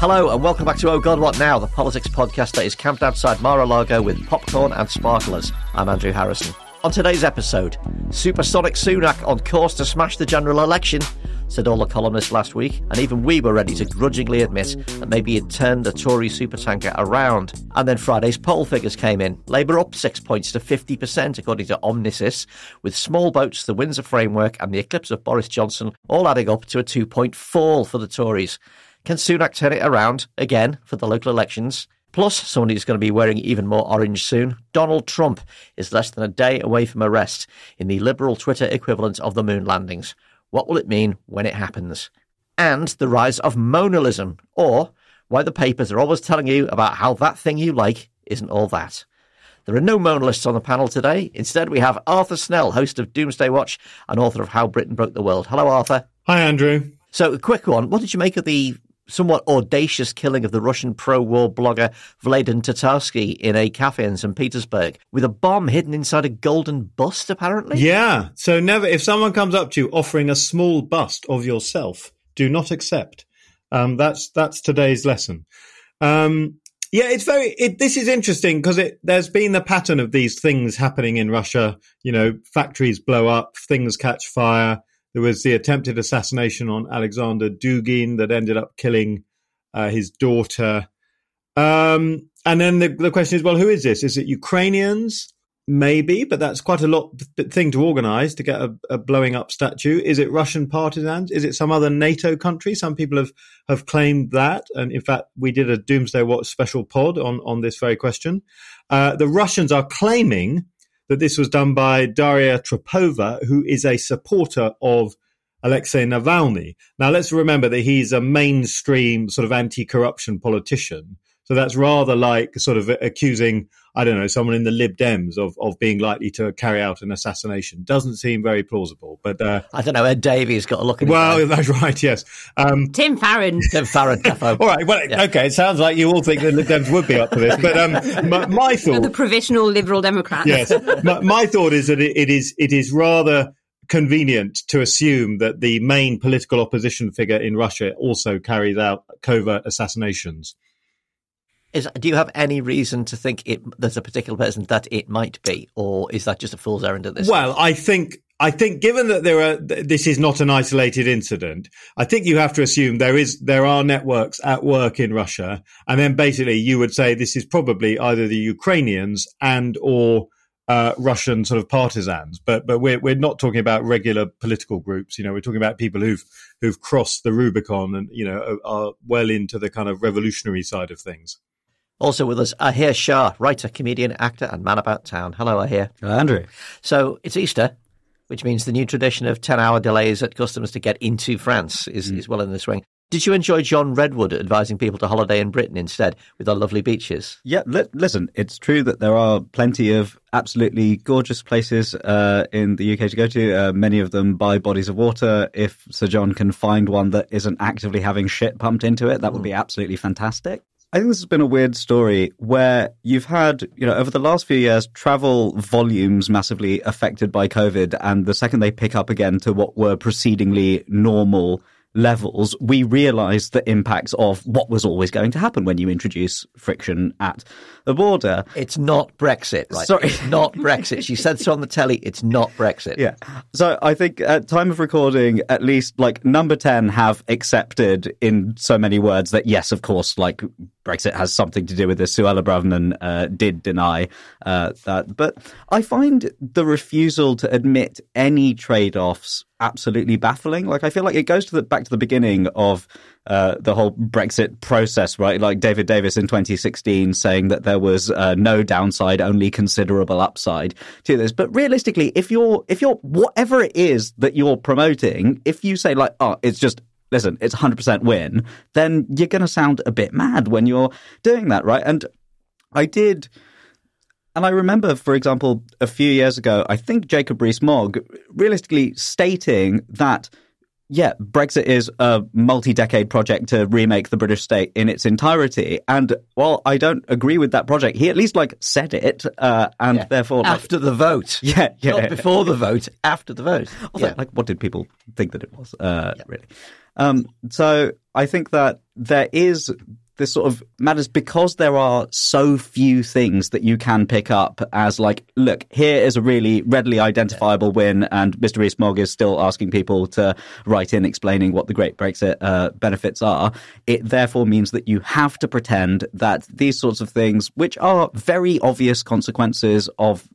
Hello and welcome back to Oh God What Now, the politics podcast that is camped outside Mar-a-Lago with popcorn and sparklers. I'm Andrew Harrison. On today's episode, Supersonic Sunak on course to smash the general election, said all the columnists last week, and even we were ready to grudgingly admit that maybe he'd turned the Tory supertanker around. And then Friday's poll figures came in. Labour up six points to 50%, according to Omnisis, with small boats, the Windsor framework, and the eclipse of Boris Johnson all adding up to a two point fall for the Tories. Can Sunak turn it around again for the local elections? Plus, someone who's going to be wearing even more orange soon, Donald Trump is less than a day away from arrest in the liberal Twitter equivalent of the moon landings. What will it mean when it happens? And the rise of moanalism, or why the papers are always telling you about how that thing you like isn't all that. There are no moanalists on the panel today. Instead, we have Arthur Snell, host of Doomsday Watch and author of How Britain Broke the World. Hello, Arthur. Hi, Andrew. So, a quick one. What did you make of the somewhat audacious killing of the Russian pro-war blogger Vladimir Tatarsky in a cafe in St. Petersburg with a bomb hidden inside a golden bust, apparently? Yeah. So never, if someone comes up to you offering a small bust of yourself, do not accept. Um, that's, that's today's lesson. Um, yeah, it's very. It, this is interesting because there's been the pattern of these things happening in Russia. You know, factories blow up, things catch fire. There was the attempted assassination on Alexander Dugin that ended up killing uh, his daughter. Um, and then the, the, question is, well, who is this? Is it Ukrainians? Maybe, but that's quite a lot thing to organize to get a, a, blowing up statue. Is it Russian partisans? Is it some other NATO country? Some people have, have claimed that. And in fact, we did a Doomsday Watch special pod on, on this very question. Uh, the Russians are claiming that this was done by Darya Trepova, who is a supporter of Alexei Navalny. Now, let's remember that he's a mainstream sort of anti corruption politician. So that's rather like sort of accusing, I don't know, someone in the Lib Dems of, of being likely to carry out an assassination. Doesn't seem very plausible. But uh, I don't know. Ed Davey's got a look at Well, that's right. Yes. Um, Tim Farron. Tim Farron. all right. Well, yeah. okay. It sounds like you all think the Lib Dems would be up for this. But um, my, my, thought, the provisional Liberal Democrats. yes. My, my thought is that it, it is it is rather convenient to assume that the main political opposition figure in Russia also carries out covert assassinations. Is, do you have any reason to think it there's a particular person that it might be, or is that just a fool's errand at this? Well, I think I think given that there are this is not an isolated incident, I think you have to assume there is there are networks at work in Russia, and then basically you would say this is probably either the Ukrainians and or uh, Russian sort of partisans, but but we're we're not talking about regular political groups. You know, we're talking about people who've who've crossed the Rubicon and you know are well into the kind of revolutionary side of things. Also with us, Ahir Shah, writer, comedian, actor, and man about town. Hello, Ahir. Hello, Andrew. So it's Easter, which means the new tradition of 10 hour delays at customs to get into France is, mm. is well in the swing. Did you enjoy John Redwood advising people to holiday in Britain instead with our lovely beaches? Yeah, li- listen, it's true that there are plenty of absolutely gorgeous places uh, in the UK to go to, uh, many of them by bodies of water. If Sir John can find one that isn't actively having shit pumped into it, that would be mm. absolutely fantastic. I think this has been a weird story where you've had, you know, over the last few years, travel volumes massively affected by COVID. And the second they pick up again to what were precedingly normal levels, we realize the impacts of what was always going to happen when you introduce friction at the border. It's not Brexit, right? Sorry. It's not Brexit. She said so on the telly. It's not Brexit. Yeah. So I think at time of recording, at least like number 10 have accepted in so many words that yes, of course, like Brexit has something to do with this. Suella Braverman uh, did deny uh, that. But I find the refusal to admit any trade offs absolutely baffling. Like, I feel like it goes to the, back to the beginning of uh, the whole Brexit process, right? Like David Davis in 2016 saying that there was uh, no downside, only considerable upside to this. But realistically, if you're, if you're, whatever it is that you're promoting, if you say like, oh, it's just listen, it's 100% win, then you're going to sound a bit mad when you're doing that, right? And I did. And I remember, for example, a few years ago, I think Jacob Rees-Mogg realistically stating that, yeah, Brexit is a multi-decade project to remake the British state in its entirety. And while I don't agree with that project, he at least like said it, uh, and yeah. therefore like, after the vote, yeah, yeah, not before the vote, after the vote. Also, yeah. like, what did people think that it was? Uh, yeah. Really. Um, so I think that there is this sort of matters because there are so few things that you can pick up as like, look, here is a really readily identifiable win, and Mr. Rees-Mogg is still asking people to write in explaining what the Great Brexit uh, benefits are. It therefore means that you have to pretend that these sorts of things, which are very obvious consequences of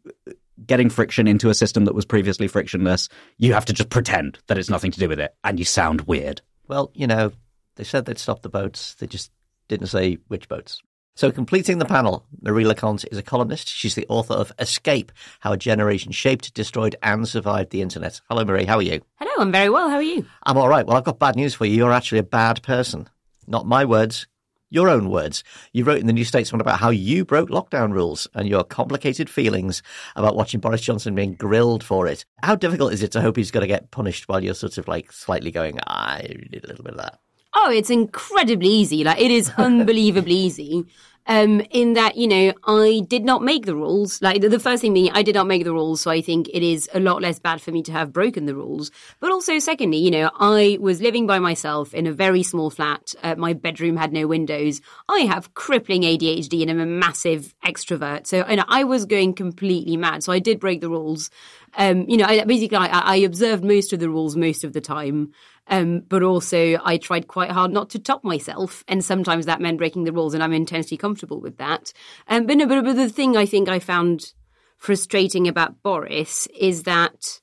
getting friction into a system that was previously frictionless, you have to just pretend that it's nothing to do with it, and you sound weird. Well, you know, they said they'd stop the boats. They just didn't say which boats. So, completing the panel, Marie Le Conte is a columnist. She's the author of Escape How a Generation Shaped, Destroyed, and Survived the Internet. Hello, Marie. How are you? Hello, I'm very well. How are you? I'm all right. Well, I've got bad news for you. You're actually a bad person. Not my words, your own words. You wrote in the New Statesman about how you broke lockdown rules and your complicated feelings about watching Boris Johnson being grilled for it. How difficult is it to hope he's going to get punished while you're sort of like slightly going, I did a little bit of that? Oh, it's incredibly easy. Like it is unbelievably easy. Um, in that, you know, I did not make the rules. Like the, first thing being, I did not make the rules, so I think it is a lot less bad for me to have broken the rules. But also, secondly, you know, I was living by myself in a very small flat. Uh, my bedroom had no windows. I have crippling ADHD and I'm a massive extrovert, so you know, I was going completely mad. So I did break the rules. Um, you know, I, basically, I, I observed most of the rules most of the time. Um, but also I tried quite hard not to top myself, and sometimes that meant breaking the rules, and I'm intensely comfortable with that. Um, but no, but, but the thing I think I found frustrating about Boris is that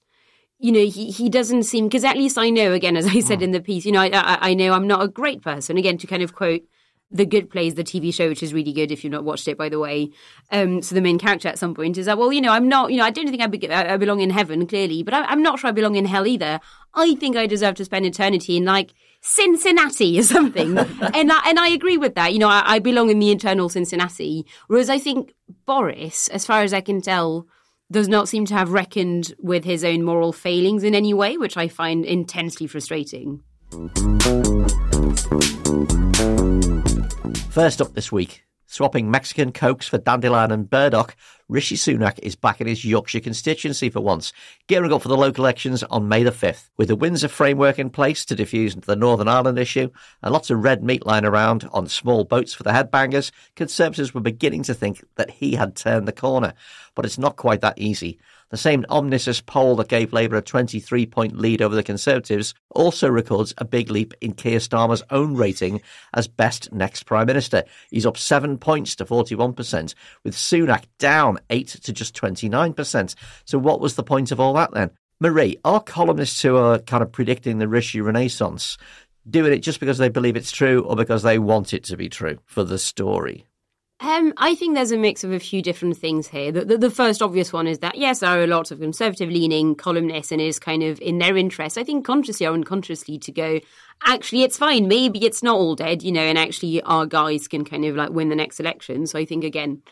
you know, he, he doesn't seem, because at least I know, again, as I said in the piece, you know, I, I, I know I'm not a great person. Again, to kind of quote the Good Place, the TV show, which is really good if you've not watched it, by the way. Um, so the main character at some point is that, well, you know, I'm not, you know, I don't think I, be- I belong in heaven, clearly, but I, I'm not sure I belong in hell either. I think I deserve to spend eternity in like Cincinnati or something. and I, and I agree with that. You know, I, I belong in the eternal Cincinnati. Whereas I think Boris, as far as I can tell, does not seem to have reckoned with his own moral failings in any way, which I find intensely frustrating. First up this week, swapping Mexican Cokes for Dandelion and Burdock, Rishi Sunak is back in his Yorkshire constituency for once, gearing up for the local elections on May the 5th. With the Windsor framework in place to diffuse the Northern Ireland issue and lots of red meat lying around on small boats for the headbangers, Conservatives were beginning to think that he had turned the corner. But it's not quite that easy. The same Omnisis poll that gave Labour a 23 point lead over the Conservatives also records a big leap in Keir Starmer's own rating as best next Prime Minister. He's up seven points to 41%, with Sunak down eight to just 29%. So, what was the point of all that then? Marie, are columnists who are kind of predicting the Rishi Renaissance doing it just because they believe it's true or because they want it to be true for the story? Um, I think there's a mix of a few different things here. The, the, the, first obvious one is that, yes, there are lots of conservative leaning columnists and it is kind of in their interest, I think consciously or unconsciously, to go, actually, it's fine. Maybe it's not all dead, you know, and actually our guys can kind of like win the next election. So I think, again,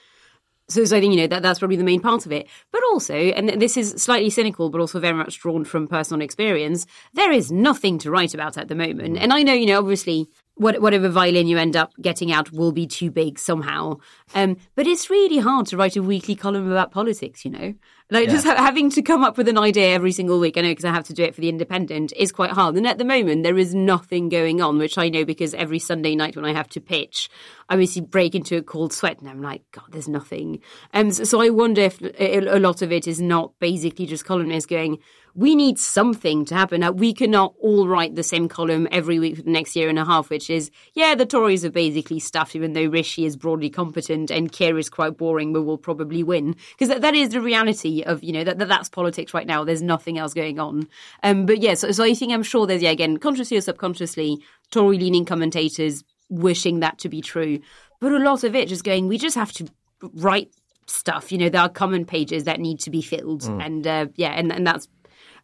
so, so I think, you know, that, that's probably the main part of it. But also, and this is slightly cynical, but also very much drawn from personal experience, there is nothing to write about at the moment. And I know, you know, obviously what, whatever violin you end up getting out will be too big somehow. Um, but it's really hard to write a weekly column about politics, you know? Like yeah. just ha- having to come up with an idea every single week, I know because I have to do it for The Independent, is quite hard. And at the moment, there is nothing going on, which I know because every Sunday night when I have to pitch, I basically break into a cold sweat and I'm like, God, there's nothing. Um, so, so I wonder if a lot of it is not basically just columnists going, we need something to happen. Now, we cannot all write the same column every week for the next year and a half, which is, yeah, the Tories are basically stuffed, even though Rishi is broadly competent and Keir is quite boring, but will probably win. Because that, that is the reality of, you know, that, that that's politics right now. There's nothing else going on. Um, but yeah, so, so I think I'm sure there's, yeah, again, consciously or subconsciously, Tory leaning commentators wishing that to be true. But a lot of it just going, we just have to write stuff. You know, there are common pages that need to be filled. Mm. And uh, yeah, and, and that's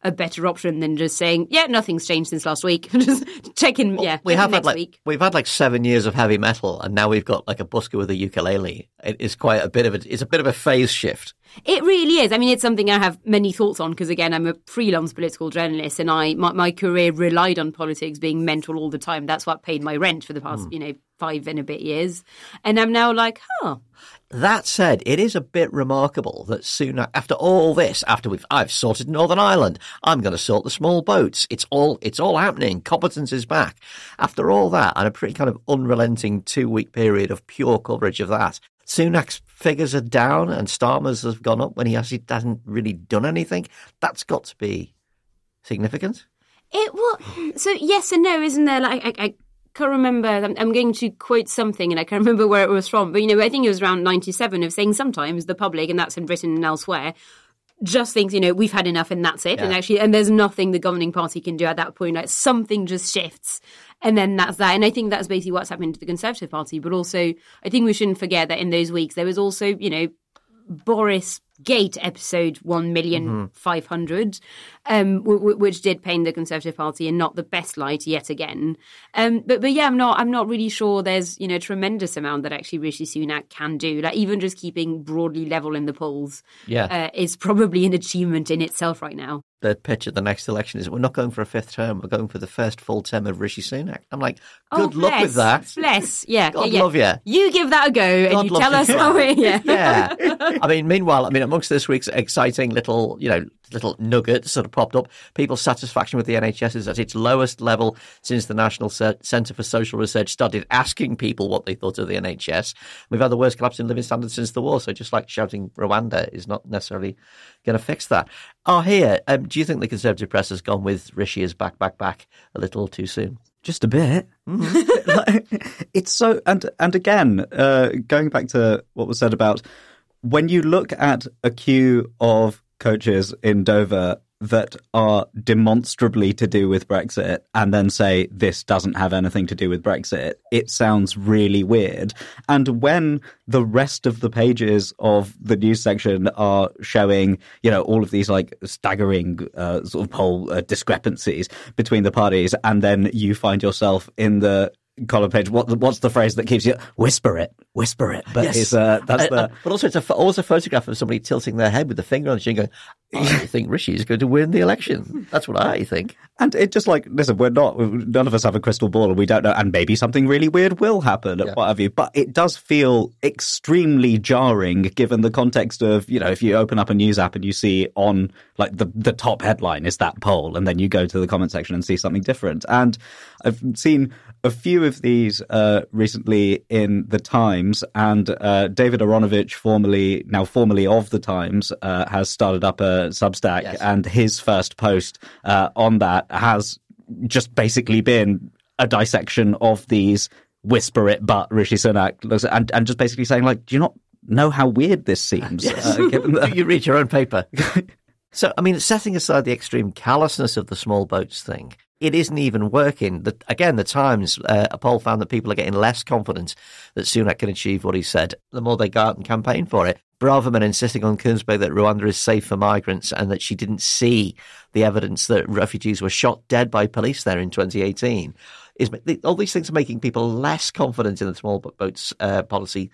a better option than just saying, yeah, nothing's changed since last week. just checking, well, yeah, we have had like week. we've had like seven years of heavy metal, and now we've got like a busker with a ukulele. It is quite a bit of a it's a bit of a phase shift. It really is. I mean, it's something I have many thoughts on because, again, I'm a freelance political journalist, and I my, my career relied on politics being mental all the time. That's what paid my rent for the past, mm. you know, five and a bit years. And I'm now like, huh. That said, it is a bit remarkable that Sunak, after all this, after we've I've sorted Northern Ireland, I'm going to sort the small boats. It's all it's all happening. Competence is back. After all that, and a pretty kind of unrelenting two week period of pure coverage of that, Sunak's figures are down and Starmer's have gone up when he actually hasn't really done anything. That's got to be significant. It well, so yes and no, isn't there? Like I, I can't remember. I'm, I'm, going to quote something, and I can't remember where it was from. But you know, I think it was around '97 of saying sometimes the public, and that's in Britain and elsewhere, just thinks you know we've had enough and that's it. Yeah. And actually, and there's nothing the governing party can do at that point. Like something just shifts, and then that's that. And I think that's basically what's happened to the Conservative Party. But also, I think we shouldn't forget that in those weeks there was also you know Boris Gate episode one million mm-hmm. five hundred, um, w- w- which did paint the Conservative Party in not the best light yet again. Um, but but yeah, I'm not I'm not really sure. There's you know a tremendous amount that actually Rishi Sunak can do. Like even just keeping broadly level in the polls, yeah, uh, is probably an achievement in itself right now. The pitch at the next election is we're not going for a fifth term. We're going for the first full term of Rishi Sunak. I'm like, good oh, luck with that. Bless, yeah, God yeah, yeah. love you. You give that a go God and you tell us how it. Yeah, yeah. I mean, meanwhile, I mean, amongst this week's exciting little, you know, little nugget sort of popped up. People's satisfaction with the NHS is at its lowest level since the National Centre for Social Research started asking people what they thought of the NHS. We've had the worst collapse in living standards since the war, so just like shouting Rwanda is not necessarily going to fix that. Oh, here, um, do you think the Conservative press has gone with Rishi as back, back, back a little too soon? Just a bit. Mm-hmm. it's so, and and again, uh, going back to what was said about when you look at a queue of coaches in Dover that are demonstrably to do with Brexit and then say this doesn't have anything to do with Brexit, it sounds really weird. And when the rest of the pages of the news section are showing, you know, all of these like staggering uh, sort of poll uh, discrepancies between the parties, and then you find yourself in the column page. What what's the phrase that keeps you whisper it, whisper it? But yes. uh, that's uh, the. Uh, but also, it's a, always a photograph of somebody tilting their head with the finger on the chin, going, "I think Rishi is going to win the election." That's what I think. And it just like listen, we're not. None of us have a crystal ball, and we don't know. And maybe something really weird will happen, yeah. what have you. But it does feel extremely jarring, given the context of you know, if you open up a news app and you see on like the the top headline is that poll, and then you go to the comment section and see something different. And I've seen a few of these uh, recently in the Times, and uh, David Aaronovitch, formerly now formerly of the Times, uh, has started up a Substack, yes. and his first post uh, on that has just basically been a dissection of these whisper it, but Rishi Sunak, and and just basically saying like, do you not know how weird this seems? Yes. Uh, the- you read your own paper. So, I mean, setting aside the extreme callousness of the small boats thing, it isn't even working. The, again, the Times, uh, a poll found that people are getting less confident that Sunak can achieve what he said the more they go out and campaign for it. Braverman insisting on Kuenssberg that Rwanda is safe for migrants and that she didn't see the evidence that refugees were shot dead by police there in 2018. Is all these things are making people less confident in the small boats uh, policy,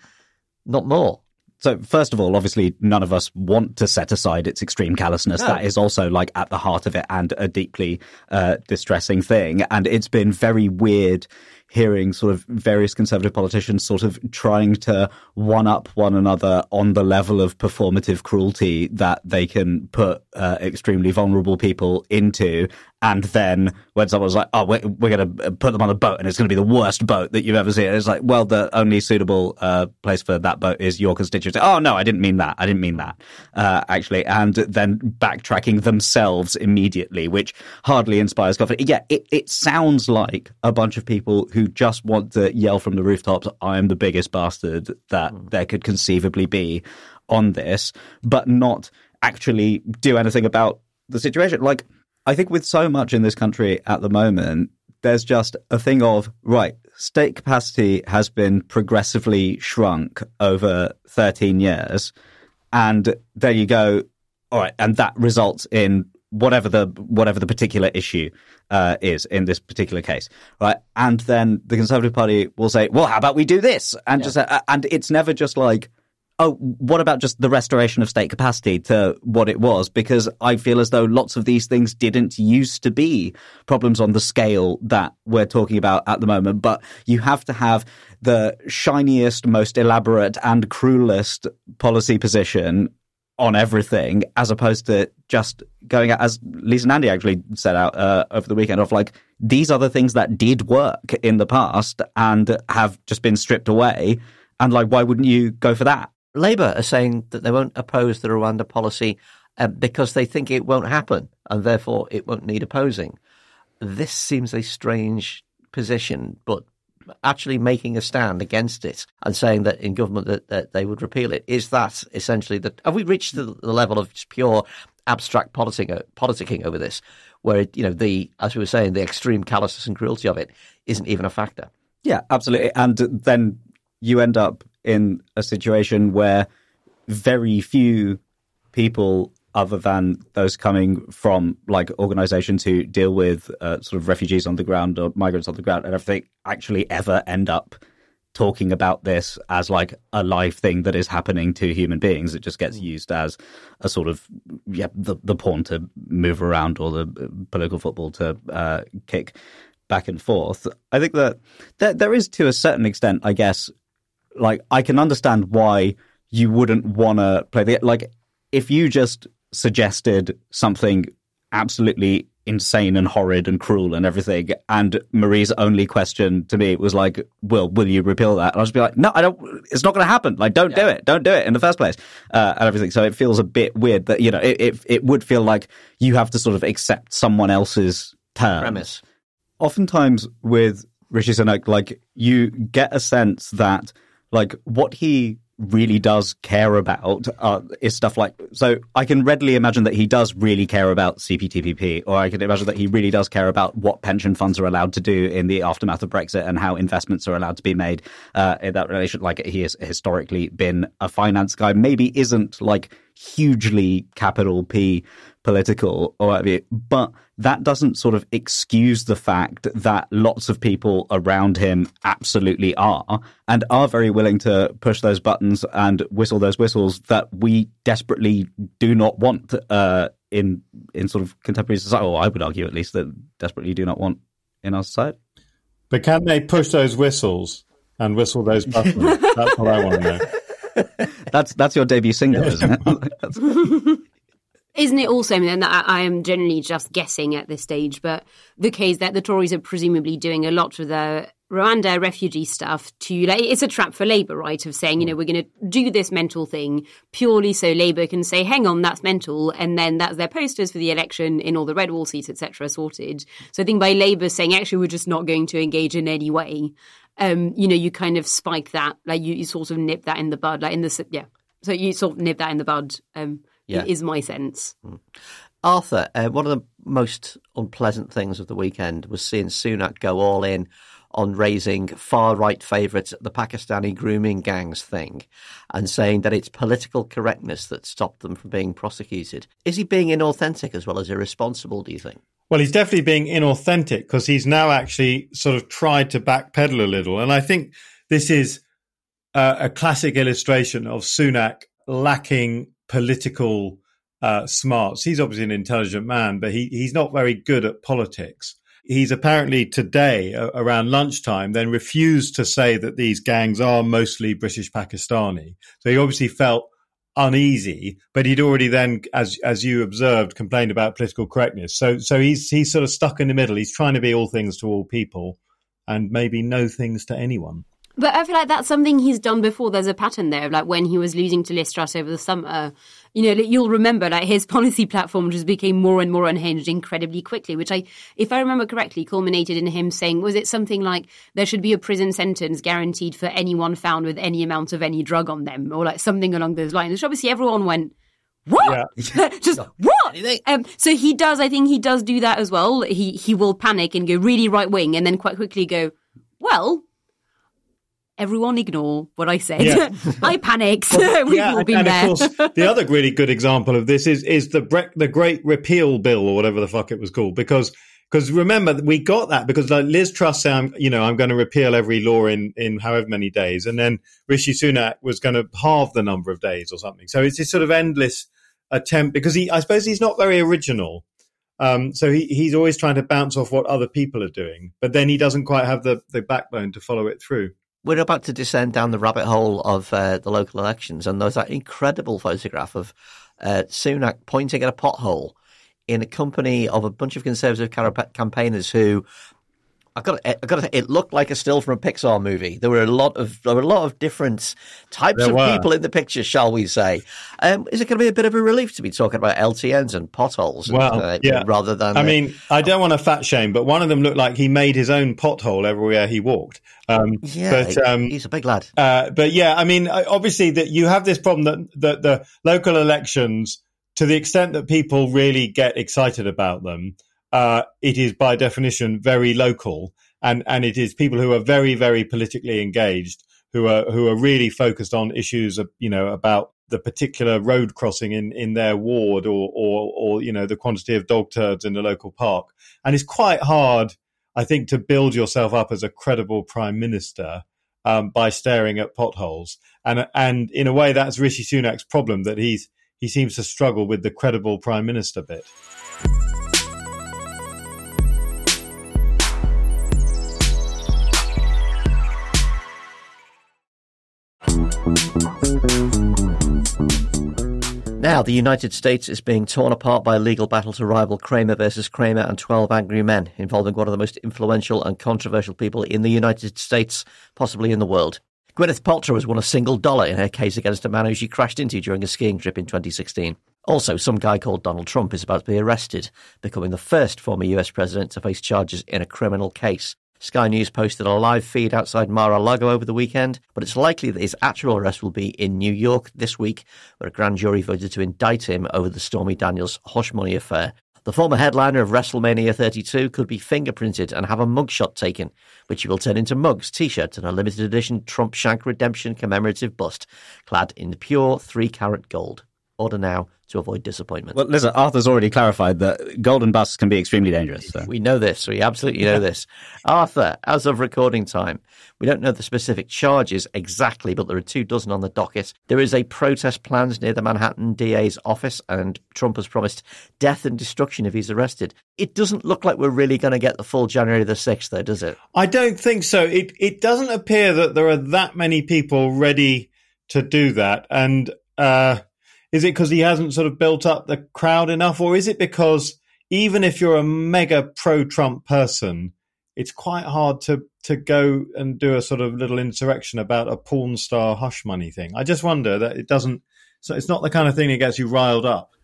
not more. So, first of all, obviously, none of us want to set aside its extreme callousness. No. That is also like at the heart of it and a deeply uh, distressing thing. And it's been very weird hearing sort of various conservative politicians sort of trying to one up one another on the level of performative cruelty that they can put uh, extremely vulnerable people into. And then when someone's like, "Oh, we're, we're going to put them on a boat, and it's going to be the worst boat that you've ever seen," it's like, "Well, the only suitable uh, place for that boat is your constituency." Oh no, I didn't mean that. I didn't mean that uh, actually. And then backtracking themselves immediately, which hardly inspires confidence. Yeah, it, it sounds like a bunch of people who just want to yell from the rooftops, I am the biggest bastard that mm. there could conceivably be on this, but not actually do anything about the situation. Like, I think with so much in this country at the moment, there's just a thing of, right, state capacity has been progressively shrunk over 13 years. And there you go. All right. And that results in whatever the whatever the particular issue uh, is in this particular case, right? And then the Conservative Party will say, "Well, how about we do this?" And yeah. just uh, and it's never just like oh, what about just the restoration of state capacity to what it was? Because I feel as though lots of these things didn't used to be problems on the scale that we're talking about at the moment. But you have to have the shiniest, most elaborate, and cruelest policy position on everything as opposed to just going out as Lisa Nandy actually set out uh, over the weekend of like these are the things that did work in the past and have just been stripped away and like why wouldn't you go for that Labour are saying that they won't oppose the Rwanda policy um, because they think it won't happen and therefore it won't need opposing. This seems a strange position, but actually making a stand against it and saying that in government that, that they would repeal it. Is that essentially that have we reached the, the level of just pure abstract politicking, uh, politicking over this where you know the as we were saying the extreme callousness and cruelty of it isn't even a factor? Yeah absolutely. And then you end up in a situation where very few people other than those coming from like organizations who deal with uh, sort of refugees on the ground or migrants on the ground and everything actually ever end up talking about this as like a live thing that is happening to human beings. It just gets used as a sort of yeah the the pawn to move around or the political football to uh, kick back and forth. I think that there, there is to a certain extent, I guess, like I can understand why you wouldn't want to play the like if you just suggested something absolutely insane and horrid and cruel and everything. And Marie's only question to me was like, "Will will you repeal that?" And I'll just be like, "No, I don't. It's not going to happen. Like, don't yeah. do it. Don't do it in the first place." Uh, and everything. So it feels a bit weird that you know it, it, it would feel like you have to sort of accept someone else's term. Premise. Oftentimes with Rishi Sunak, like you get a sense that like what he really does care about uh, is stuff like so I can readily imagine that he does really care about CPTPP or I can imagine that he really does care about what pension funds are allowed to do in the aftermath of Brexit and how investments are allowed to be made uh, in that relation. Like he has historically been a finance guy maybe isn't like hugely capital P political or whatever, but that doesn't sort of excuse the fact that lots of people around him absolutely are and are very willing to push those buttons and whistle those whistles that we desperately do not want uh, in in sort of contemporary society. Or I would argue, at least, that desperately do not want in our society. But can they push those whistles and whistle those buttons? That's what I want to know. that's that's your debut single, isn't it? Isn't it also, and I, I am generally just guessing at this stage, but the case that the Tories are presumably doing a lot with the Rwanda refugee stuff to like it's a trap for Labour, right? Of saying, you know, we're going to do this mental thing purely so Labour can say, "Hang on, that's mental," and then that's their posters for the election in all the red wall seats, etc., sorted. So I think by Labour saying, "Actually, we're just not going to engage in any way," um, you know, you kind of spike that, like you, you, sort of nip that in the bud, like in the yeah. So you sort of nip that in the bud. Um, yeah. is my sense. Mm. Arthur, uh, one of the most unpleasant things of the weekend was seeing Sunak go all in on raising far right favourites at the Pakistani grooming gangs thing and saying that it's political correctness that stopped them from being prosecuted. Is he being inauthentic as well as irresponsible, do you think? Well, he's definitely being inauthentic because he's now actually sort of tried to backpedal a little. And I think this is uh, a classic illustration of Sunak lacking political uh, smarts. He's obviously an intelligent man, but he, he's not very good at politics. He's apparently today, uh, around lunchtime, then refused to say that these gangs are mostly British Pakistani. So he obviously felt uneasy, but he'd already then, as as you observed, complained about political correctness. So so he's he's sort of stuck in the middle. He's trying to be all things to all people, and maybe no things to anyone. But I feel like that's something he's done before. There's a pattern there, of like when he was losing to Liz Truss over the summer. You know, you'll remember like his policy platform just became more and more unhinged incredibly quickly. Which I, if I remember correctly, culminated in him saying, was it something like there should be a prison sentence guaranteed for anyone found with any amount of any drug on them, or like something along those lines. Which obviously everyone went, what? Yeah. Just what? Um, so he does. I think he does do that as well. He he will panic and go really right wing, and then quite quickly go, well, everyone ignore what I said. Yeah. I panicked. Well, We've yeah, all been and there. Of course, the other really good example of this is is the bre- the Great Repeal Bill or whatever the fuck it was called, because Because remember, we got that because like Liz Truss said, I'm, you know, I'm going to repeal every law in, in however many days. And then Rishi Sunak was going to halve the number of days or something. So it's this sort of endless attempt because he, I suppose he's not very original. Um, so he, he's always trying to bounce off what other people are doing, but then he doesn't quite have the, the backbone to follow it through. We're about to descend down the rabbit hole of uh, the local elections, and there's that incredible photograph of uh, Sunak pointing at a pothole in a company of a bunch of conservative campaigners who I got I got to say, it looked like a still from a Pixar movie. There were a lot of there were a lot of different types there of were. people in the picture, shall we say? Um, is it going to be a bit of a relief to be talking about LTNs and potholes? Well, and, uh, yeah. Rather than, I uh, mean, I don't want to fat shame, but one of them looked like he made his own pothole everywhere he walked. Um, yeah, but, um, he's a big lad. Uh, but yeah, I mean, obviously that you have this problem that, that the local elections, to the extent that people really get excited about them uh, it is by definition very local, and and it is people who are very very politically engaged who are who are really focused on issues of, you know about the particular road crossing in, in their ward or, or or you know the quantity of dog turds in the local park and it's quite hard I think to build yourself up as a credible prime minister um, by staring at potholes and and in a way that's Rishi Sunak's problem that he's he seems to struggle with the credible prime minister bit. Now, the United States is being torn apart by a legal battle to rival Kramer versus Kramer and 12 Angry Men, involving one of the most influential and controversial people in the United States, possibly in the world. Gwyneth Paltrow has won a single dollar in her case against a man who she crashed into during a skiing trip in 2016. Also, some guy called Donald Trump is about to be arrested, becoming the first former US president to face charges in a criminal case. Sky News posted a live feed outside Mar-a-Lago over the weekend, but it's likely that his actual arrest will be in New York this week, where a grand jury voted to indict him over the Stormy Daniels hush money affair. The former headliner of WrestleMania 32 could be fingerprinted and have a mugshot taken, which he will turn into mugs, t-shirts, and a limited edition Trump Shank Redemption commemorative bust, clad in pure three carat gold. Order now to avoid disappointment. Well, listen, Arthur's already clarified that golden busts can be extremely dangerous. So. We know this. We absolutely know this. Arthur, as of recording time, we don't know the specific charges exactly, but there are two dozen on the docket. There is a protest planned near the Manhattan DA's office, and Trump has promised death and destruction if he's arrested. It doesn't look like we're really going to get the full January the 6th, though, does it? I don't think so. It, it doesn't appear that there are that many people ready to do that. And, uh, is it because he hasn't sort of built up the crowd enough, or is it because even if you're a mega pro Trump person, it's quite hard to to go and do a sort of little insurrection about a porn star hush money thing? I just wonder that it doesn't. So it's not the kind of thing that gets you riled up.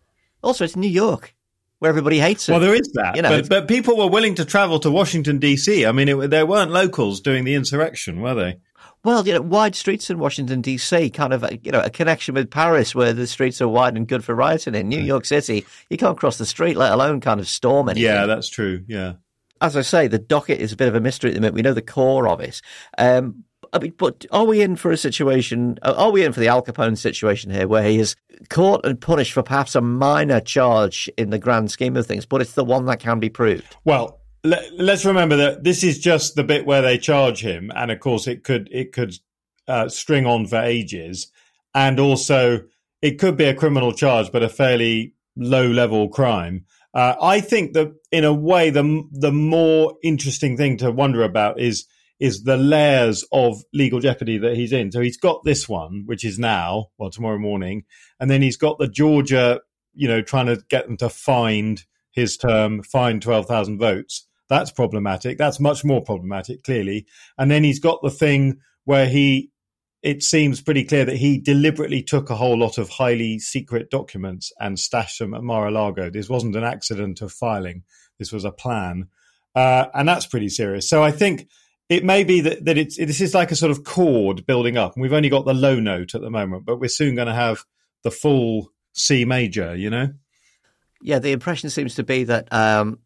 Also, it's New York where everybody hates it. Well, there is that. You know, but, but people were willing to travel to Washington D.C. I mean, it, there weren't locals doing the insurrection, were they? Well, you know, wide streets in Washington D.C. kind of, you know, a connection with Paris, where the streets are wide and good for rioting. In New York City, you can't cross the street, let alone kind of storm anything. Yeah, that's true. Yeah. As I say, the docket is a bit of a mystery at the moment. We know the core of it. Um, I mean, but are we in for a situation? Uh, are we in for the Al Capone situation here, where he is caught and punished for perhaps a minor charge in the grand scheme of things, but it's the one that can be proved? Well, let, us remember that this is just the bit where they charge him, and of course it could it could uh, string on for ages, and also it could be a criminal charge, but a fairly low level crime. Uh, I think that in a way, the the more interesting thing to wonder about is is the layers of legal jeopardy that he's in. So he's got this one, which is now, well, tomorrow morning, and then he's got the Georgia, you know, trying to get them to find his term, find twelve thousand votes. That's problematic. That's much more problematic, clearly. And then he's got the thing where he, it seems pretty clear that he deliberately took a whole lot of highly secret documents and stashed them at Mar-a-Lago. This wasn't an accident of filing. This was a plan. Uh, and that's pretty serious. So I think it may be that, that it's, this is like a sort of chord building up. And we've only got the low note at the moment, but we're soon going to have the full C major, you know? Yeah, the impression seems to be that um,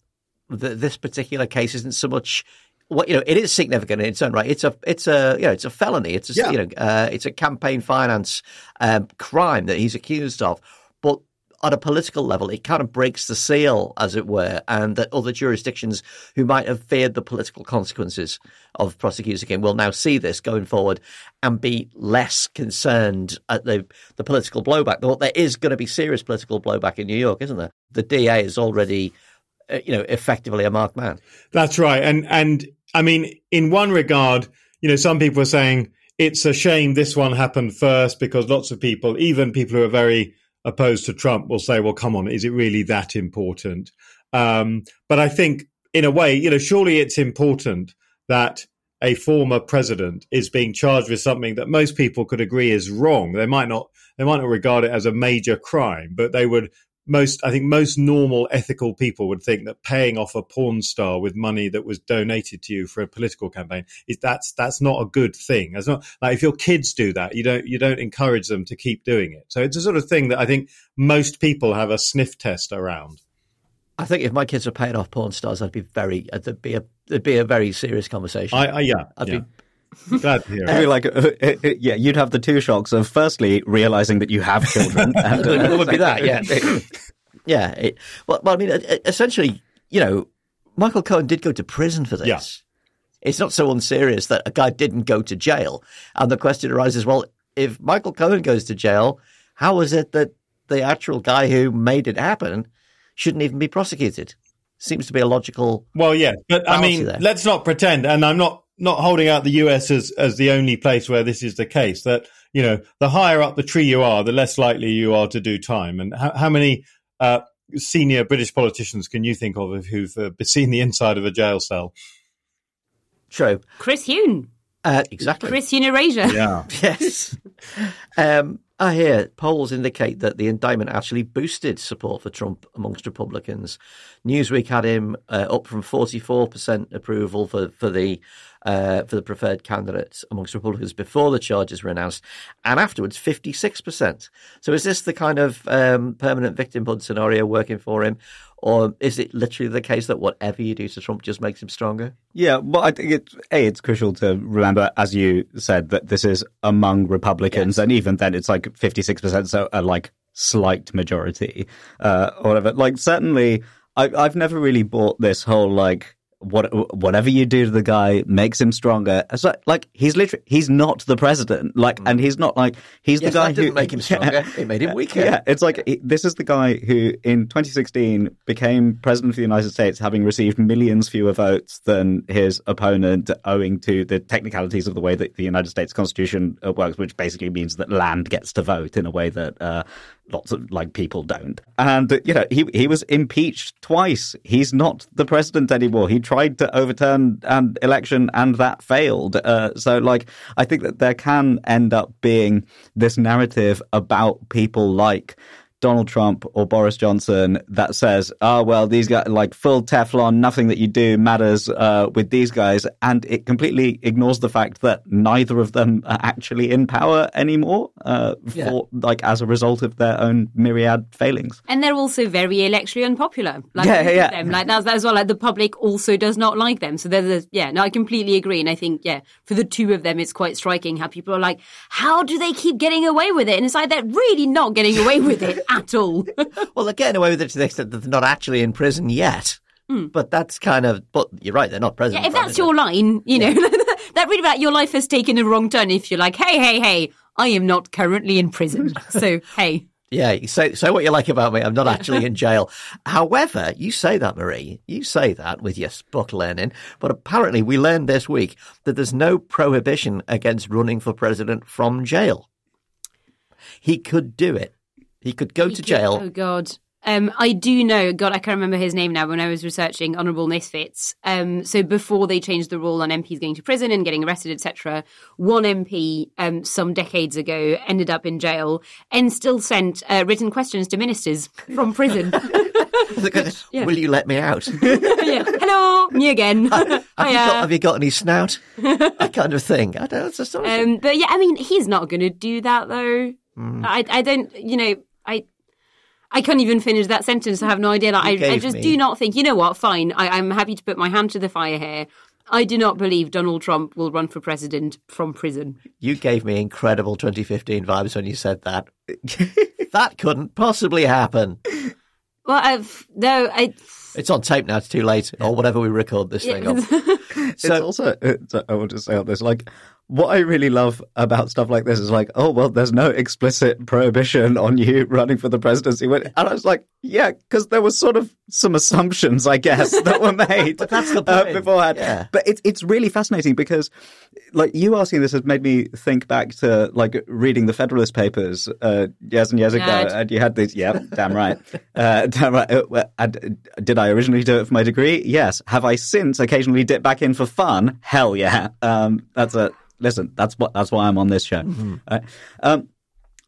that this particular case isn't so much well, you know, it is significant in its own right. It's a, it's a, you know, it's a felony. It's a, yeah. you know, uh, it's a campaign finance um, crime that he's accused of. But on a political level, it kind of breaks the seal, as it were, and that other jurisdictions who might have feared the political consequences of prosecuting him will now see this going forward and be less concerned at the, the political blowback. There is going to be serious political blowback in New York, isn't there? The DA is already, you know, effectively a marked man. That's right, and and I mean, in one regard, you know, some people are saying it's a shame this one happened first because lots of people, even people who are very opposed to Trump, will say, well, come on, is it really that important? Um, but I think, in a way, you know, surely it's important that a former president is being charged with something that most people could agree is wrong. They might not they might not regard it as a major crime, but they would most I think most normal ethical people would think that paying off a porn star with money that was donated to you for a political campaign is that's that's not a good thing. That's not like if your kids do that, you don't you don't encourage them to keep doing it. So it's a sort of thing that I think most people have a sniff test around. I think if my kids were paying off porn stars, I'd be very uh, it'd be a it'd be a very serious conversation. I, I yeah, I'd yeah. be glad to hear I it. like, uh, uh, uh, yeah, you'd have the two shocks of firstly realizing that you have children. and, it uh, would be that, yeah. yeah. It, well, well, I mean, essentially, you know, Michael Cohen did go to prison for this. Yeah. It's not so unserious that a guy didn't go to jail. And the question arises well, if Michael Cohen goes to jail, how is it that the actual guy who made it happen shouldn't even be prosecuted? Seems to be a logical. Well, yeah, but I mean, there. let's not pretend, and I'm not not holding out the US as as the only place where this is the case. That you know, the higher up the tree you are, the less likely you are to do time. And how, how many uh, senior British politicians can you think of who've uh, seen the inside of a jail cell? True. Chris Huhne. Uh, exactly. Chris Huhne Erasure. Yeah, Yes. um, I hear polls indicate that the indictment actually boosted support for Trump amongst Republicans. Newsweek had him uh, up from 44% approval for, for the uh, for the preferred candidate amongst Republicans before the charges were announced, and afterwards 56%. So is this the kind of um, permanent victimhood scenario working for him, or is it literally the case that whatever you do to Trump just makes him stronger? Yeah, well, I think it's a. It's crucial to remember, as you said, that this is among Republicans, and even then, it's like fifty six percent, so a like slight majority, uh, or whatever. Like, certainly, I, I've never really bought this whole like. What, whatever you do to the guy makes him stronger. It's like, like he's literally he's not the president. Like, and he's not like he's Yes, the guy who make him stronger. It made him weaker. Yeah, it's like he- this is the guy who in 2016 became president of the United States, having received millions fewer votes than his opponent, owing to the technicalities of the way that the United States Constitution uh, works, which basically means that land gets to vote in a way that uh, lots of like people don't. And you know, he he was impeached twice. He's not the president anymore. He tried to overturn an election and that failed. Uh, so like, I think that there can end up being this narrative about people like. Donald Trump or Boris Johnson that says, "Oh well, these guys like full Teflon, nothing that you do matters uh, with these guys," and it completely ignores the fact that neither of them are actually in power anymore, uh, Yeah. for like as a result of their own myriad failings. And they're also very electorally unpopular. Like, Yeah, yeah. Them. Like that's that's well. Like the public also does not like them. So there's a, yeah. No, I completely agree. And I think yeah, for the two of them, it's quite striking how people are like, how do they keep getting away with it? And it's like they're really not getting away with it at all. Well, they're getting away with it to the extent that they're not actually in prison yet. But that's kind of. But you're right; they're not president. Hmm. yeah, if that's your line, you know, that really about your life has taken a wrong turn. If you're like, hey, hey, hey, I am not currently in prison. So hey. Yeah, say say what you like about me. I'm not actually in jail. However, you say that, Marie. You say that with your book learning, but apparently we learned this week that there's no prohibition against running for president from jail. He could do it. He could go He to could- jail. Oh God. Um, I do know, God, I can't remember his name now when I was researching Honourable Misfits. Um, so before they changed the rule on MPs going to prison and getting arrested, etc., one MP um, some decades ago ended up in jail and still sent uh, written questions to ministers from prison. yeah. Will you let me out? yeah. Hello, me again. have, you got, have you got any snout? that kind of thing. I don't know. It's astonishing. Um, but yeah, I mean, he's not going to do that though. Hmm. I, I don't, you know, I, I can't even finish that sentence. I have no idea. Like, I, I just me- do not think. You know what? Fine. I, I'm happy to put my hand to the fire here. I do not believe Donald Trump will run for president from prison. You gave me incredible 2015 vibes when you said that. that couldn't possibly happen. Well, I've no, I. It's on tape now. It's too late, or whatever we record this thing on. So, it's also, it's, I want to say on this, like, what I really love about stuff like this is like, oh well, there's no explicit prohibition on you running for the presidency. And I was like, yeah, because there was sort of some assumptions, I guess, that were made but that's the uh, point. beforehand. Yeah. But it's it's really fascinating because, like, you asking this has made me think back to like reading the Federalist Papers uh, years and years ago, Nerd. and you had these. Yeah, damn right, uh, damn right. Uh, and, uh, did I originally do it for my degree? Yes. Have I since occasionally dipped back in for fun? Hell yeah. Um, that's a listen. That's what. That's why I'm on this show. Uh, um,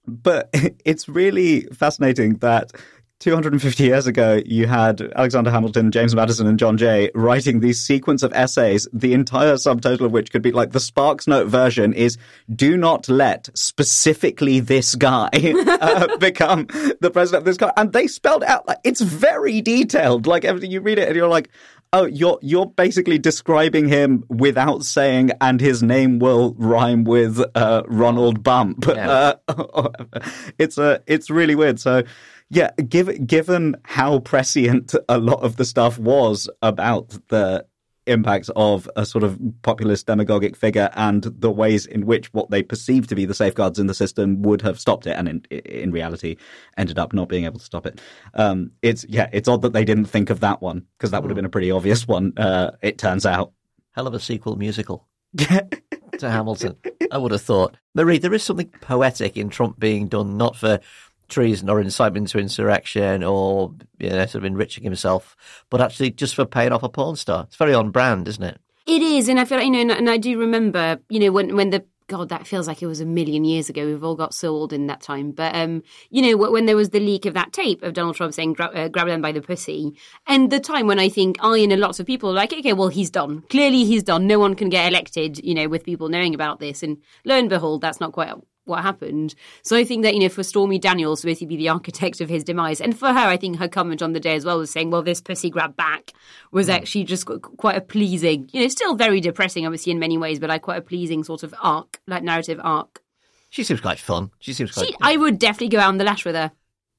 but it's really fascinating that 250 years ago, you had Alexander Hamilton, James Madison, and John Jay writing these sequence of essays, the entire subtotal of which could be like the Sparks Note version is do not let specifically this guy uh, become the president of this country. And they spelled out, like, it's very detailed. Like everything you read it and you're like, Oh, you're you're basically describing him without saying, and his name will rhyme with uh, Ronald Bump. Yeah. Uh, it's a it's really weird. So, yeah, given given how prescient a lot of the stuff was about the impacts of a sort of populist demagogic figure and the ways in which what they perceived to be the safeguards in the system would have stopped it and in, in reality ended up not being able to stop it um, it's yeah it's odd that they didn't think of that one because that would have been a pretty obvious one uh, it turns out Hell of a sequel musical to Hamilton. I would have thought. Marie, there is something poetic in Trump being done not for treason or incitement to insurrection or you know, sort of enriching himself, but actually just for paying off a porn star. It's very on brand, isn't it? It is, and I feel like, you know, and, and I do remember, you know, when when the God, that feels like it was a million years ago. We've all got so old in that time. But, um, you know, when there was the leak of that tape of Donald Trump saying, "Gra- uh, grab them by the pussy, and the time when I think I and lots of people are like, okay, well, he's done. Clearly he's done. No one can get elected, you know, with people knowing about this. And lo and behold, that's not quite what happened. So I think that, you know, for Stormy Daniels to basically be the architect of his demise, and for her, I think her comment on the day as well was saying, well, this pussy grab back was mm. actually just quite a pleasing, you know, still very depressing, obviously, in many ways, but like quite a pleasing sort of arc, like narrative arc. She seems quite fun. She seems quite. She, I would definitely go out on the lash with her.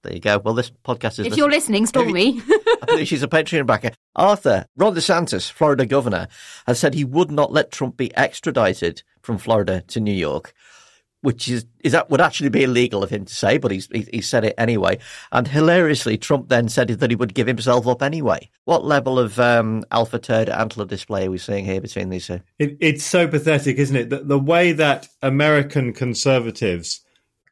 There you go. Well, this podcast is. If you're listening, Stormy. She's a Patreon backer. Arthur, Ron DeSantis, Florida governor, has said he would not let Trump be extradited from Florida to New York, which is, is that would actually be illegal of him to say, but he's, he, he said it anyway. And hilariously, Trump then said that he would give himself up anyway. What level of um, alpha turd antler display are we seeing here between these two? It, it's so pathetic, isn't it? That the way that American conservatives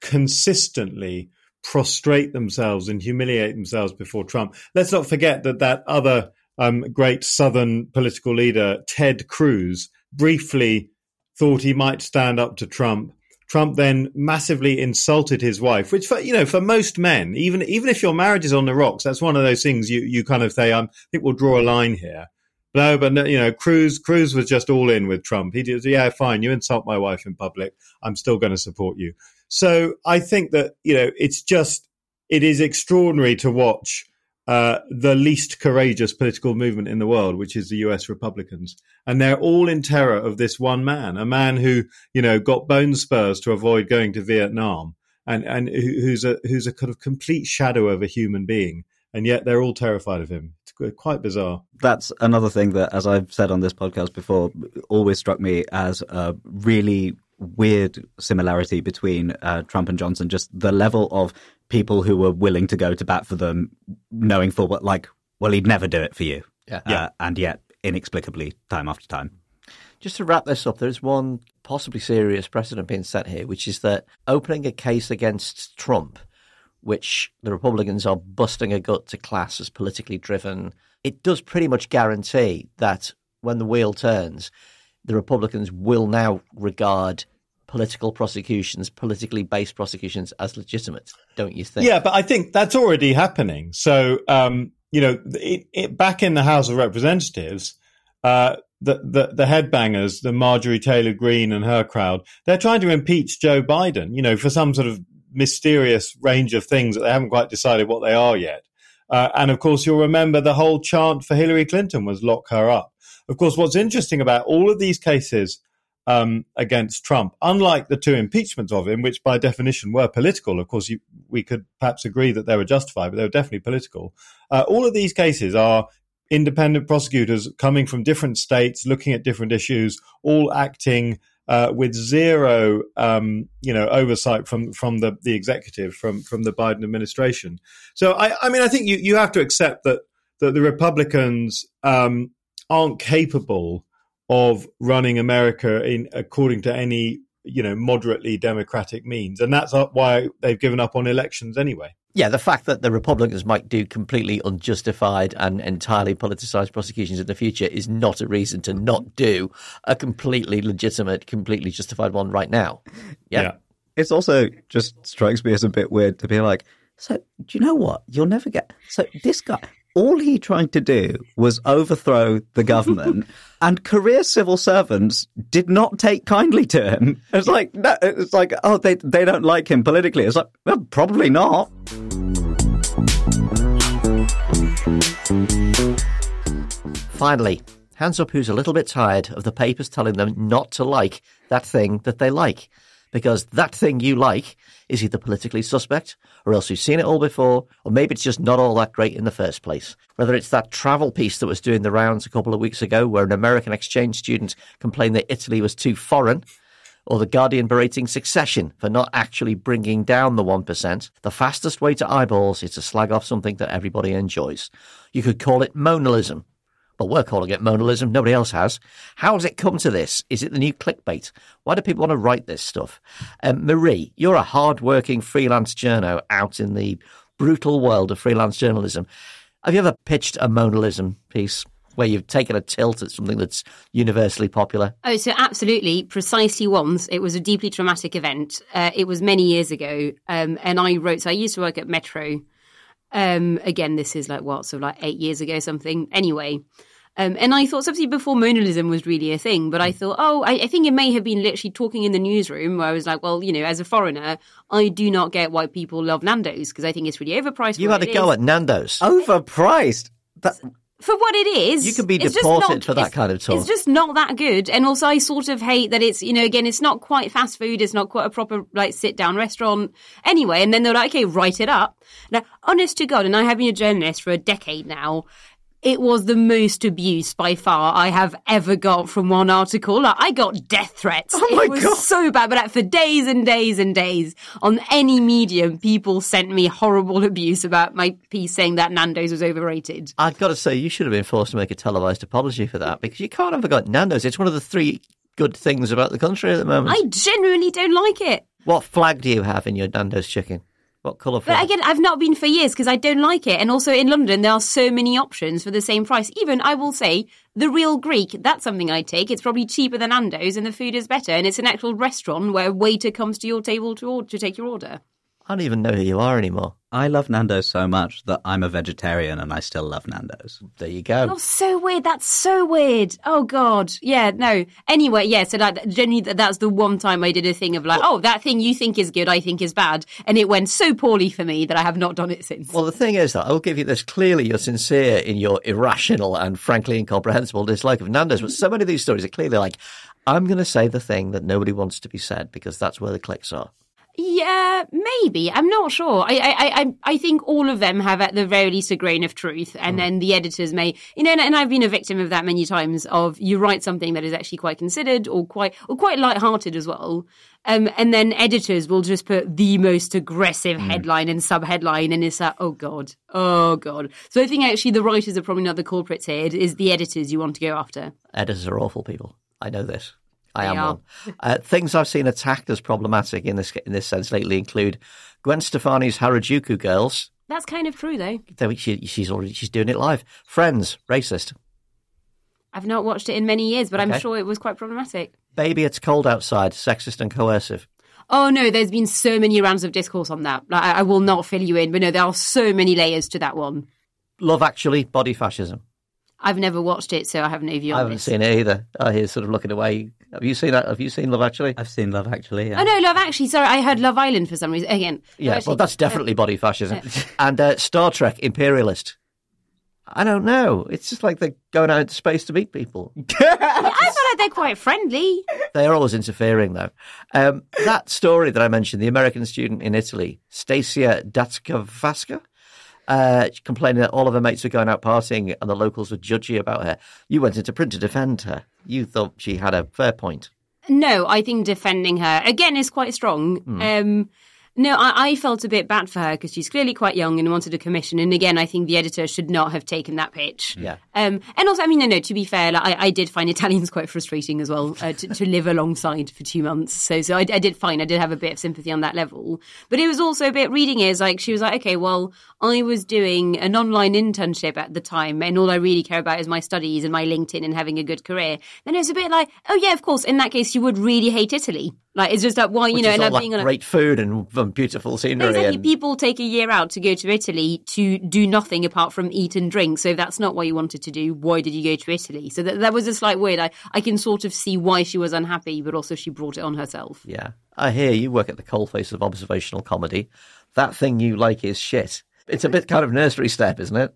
consistently prostrate themselves and humiliate themselves before Trump. Let's not forget that that other um, great Southern political leader, Ted Cruz, briefly thought he might stand up to Trump. Trump then massively insulted his wife, which for you know for most men, even even if your marriage is on the rocks, that's one of those things you you kind of say, um, I think we'll draw a line here. No, but you know, Cruz Cruz was just all in with Trump. He did, yeah, fine. You insult my wife in public, I'm still going to support you. So I think that you know, it's just it is extraordinary to watch uh, the least courageous political movement in the world, which is the U.S. Republicans, and they're all in terror of this one man, a man who you know got bone spurs to avoid going to Vietnam, and and who's a who's a kind of complete shadow of a human being, and yet they're all terrified of him. It's quite bizarre. that's another thing that, as I've said on this podcast before, always struck me as a really weird similarity between uh, Trump and Johnson. Just the level of people who were willing to go to bat for them, knowing full well, like, well, he'd never do it for you. Yeah. Uh, and yet, inexplicably, time after time. Just to wrap this up, there's one possibly serious precedent being set here, which is that opening a case against Trump, which the Republicans are busting a gut to class as politically driven, it does pretty much guarantee that when the wheel turns, the Republicans will now regard political prosecutions, politically based prosecutions, as legitimate, don't you think? Yeah, but I think that's already happening. So, um, you know, it, it, back in the House of Representatives, uh, the, the, the headbangers, the Marjorie Taylor Greene and her crowd, they're trying to impeach Joe Biden, you know, for some sort of mysterious range of things that they haven't quite decided what they are yet. Uh, and of course, you'll remember the whole chant for Hillary Clinton was lock her up. Of course, what's interesting about all of these cases um, against Trump, unlike the two impeachments of him, which by definition were political, of course, you, we could perhaps agree that they were justified, but they were definitely political. Uh, all of these cases are independent prosecutors coming from different states, looking at different issues, all acting uh, with zero, um, you know, oversight from from the the executive, from from the Biden administration. So, I, I mean, I think you you have to accept that that the Republicans um, aren't capable of running America in according to any you know moderately democratic means, and that's why they've given up on elections anyway. Yeah, the fact that the Republicans might do completely unjustified and entirely politicized prosecutions in the future is not a reason to not do a completely legitimate, completely justified one right now. Yeah. yeah. It's also just strikes me as a bit weird to be like, so do you know what? You'll never get. So this guy, all he tried to do was overthrow the government, and career civil servants did not take kindly to him. It's like no, it's like oh they they don't like him politically. It's like well, probably not. Finally, hands up who's a little bit tired of the papers telling them not to like that thing that they like because that thing you like is either politically suspect or else you've seen it all before, or maybe it's just not all that great in the first place. Whether it's that travel piece that was doing the rounds a couple of weeks ago where an American exchange student complained that Italy was too foreign, or The Guardian berating Succession for not actually bringing down the 1%, the fastest way to eyeballs is to slag off something that everybody enjoys. You could call it moanalism, well, we're calling it moanalism. Nobody else has. How has it come to this? Is it the new clickbait? Why do people want to write this stuff? Um, Marie, you're a hard-working freelance journo out in the brutal world of freelance journalism. Have you ever pitched a moanalism piece? Where you've taken a tilt at something that's universally popular? Oh, so absolutely, precisely once. It was a deeply traumatic event. Uh, it was many years ago, um, and I wrote. So I used to work at Metro, um, again, this is like what, so like eight years ago, something. Anyway, um, and I thought, obviously, before moanalism was really a thing, but I mm. thought, oh, I, I, think it may have been literally talking in the newsroom where I was like, well, you know, as a foreigner, I do not get why people love Nando's because I think it's really overpriced. You had a go is. at Nando's. Overpriced? That, for what it is. You can be deported not, for that kind of talk. It's just not that good. And also, I sort of hate that it's, you know, again, it's not quite fast food. It's not quite a proper, like, sit down restaurant. Anyway, and then they're like, okay, write it up. Now, honest to God, and I have been a journalist for a decade now, it was the most abuse by far I have ever got from one article. Like, I got death threats. Oh my it was God. so bad, but like, for days and days and days on any medium, people sent me horrible abuse about my piece saying that Nando's was overrated. I've got to say, you should have been forced to make a televised apology for that because you can't have got Nando's. It's one of the three good things about the country at the moment. I genuinely don't like it. What flag do you have in your Nando's chicken? What colour? But again, I've not been for years because I don't like it. And also in London, there are so many options for the same price. Even I will say the real Greek. That's something I take. It's probably cheaper than Nando's, and the food is better. And it's an actual restaurant where a waiter comes to your table to to take your order. I don't even know who you are anymore. I love Nando's so much that I'm a vegetarian and I still love Nando's. There you go. Oh, so weird. That's so weird. Oh God. Yeah. No. Anyway, yeah. So that generally that's the one time I did a thing of like, oh, that thing you think is good, I think is bad, and it went so poorly for me that I have not done it since. Well, the thing is that I'll give you this. Clearly, you're sincere in your irrational and frankly incomprehensible dislike of Nando's, but so many of these stories are clearly like, I'm going to say the thing that nobody wants to be said because that's where the clicks are. Yeah, maybe. I'm not sure. I, I, I, I think all of them have at the very least a grain of truth, and mm. then the editors may, you know, and, and, I've been a victim of that many times. Of you write something that is actually quite considered or quite or quite light-hearted as well, um, and then editors will just put the most aggressive mm. headline and sub-headline, and it's like, oh god, oh god. So I think actually the writers are probably not the culprits here. It is the editors you want to go after. Editors are awful people. I know this. I am one. Uh, things I've seen attacked as problematic in this in this sense lately include Gwen Stefani's Harajuku Girls. That's kind of true, though. She, she's already she's doing it live. Friends, racist. I've not watched it in many years, but okay. I'm sure it was quite problematic. Baby, it's cold outside. Sexist and coercive. Oh no, there's been so many rounds of discourse on that. Like, I, I will not fill you in, but no, there are so many layers to that one. Love Actually, body fascism. I've never watched it, so I have no view I haven't this. seen it either. I hear sort of looking away Have you seen that? Have you seen Love Actually? I've seen Love Actually. Yeah. Oh no, Love Actually. Sorry, I heard Love Island for some reason. Again, Love Yeah, Actually- well, that's definitely body fascism. And uh, Star Trek Imperialist. I don't know. It's just like they're going out into space to meet people. I feel like they're quite friendly. They are always interfering, though. Um, that story that I mentioned, the American student in Italy, Stasia Datskavaska, uh, complaining that all of her mates were going out partying and the locals were judgy about her. You went into print to defend her. You thought she had a fair point. No, I think defending her again is quite strong. Hmm. Um, no, I, I felt a bit bad for her because she's clearly quite young and wanted a commission. And again, I think the editor should not have taken that pitch. Yeah. Um, and also, I mean, no, no. To be fair, like, I, I did find Italians quite frustrating as well uh, to, to live alongside for two months. So, so I, I did find I did have a bit of sympathy on that level. But it was also a bit reading is like she was like, okay, well, I was doing an online internship at the time, and all I really care about is my studies and my LinkedIn and having a good career. Then it was a bit like, oh yeah, of course. In that case, you would really hate Italy. Like it's just that why you Which know, and that being on a great food and, and beautiful scenery. Exactly. And, People take a year out to go to Italy to do nothing apart from eat and drink. So if that's not what you wanted to do. Why did you go to Italy? So that, that was a slight weird. I, I can sort of see why she was unhappy, but also she brought it on herself. yeah. I hear you work at the coalface of observational comedy. That thing you like is shit. It's a bit kind of nursery step, isn't it?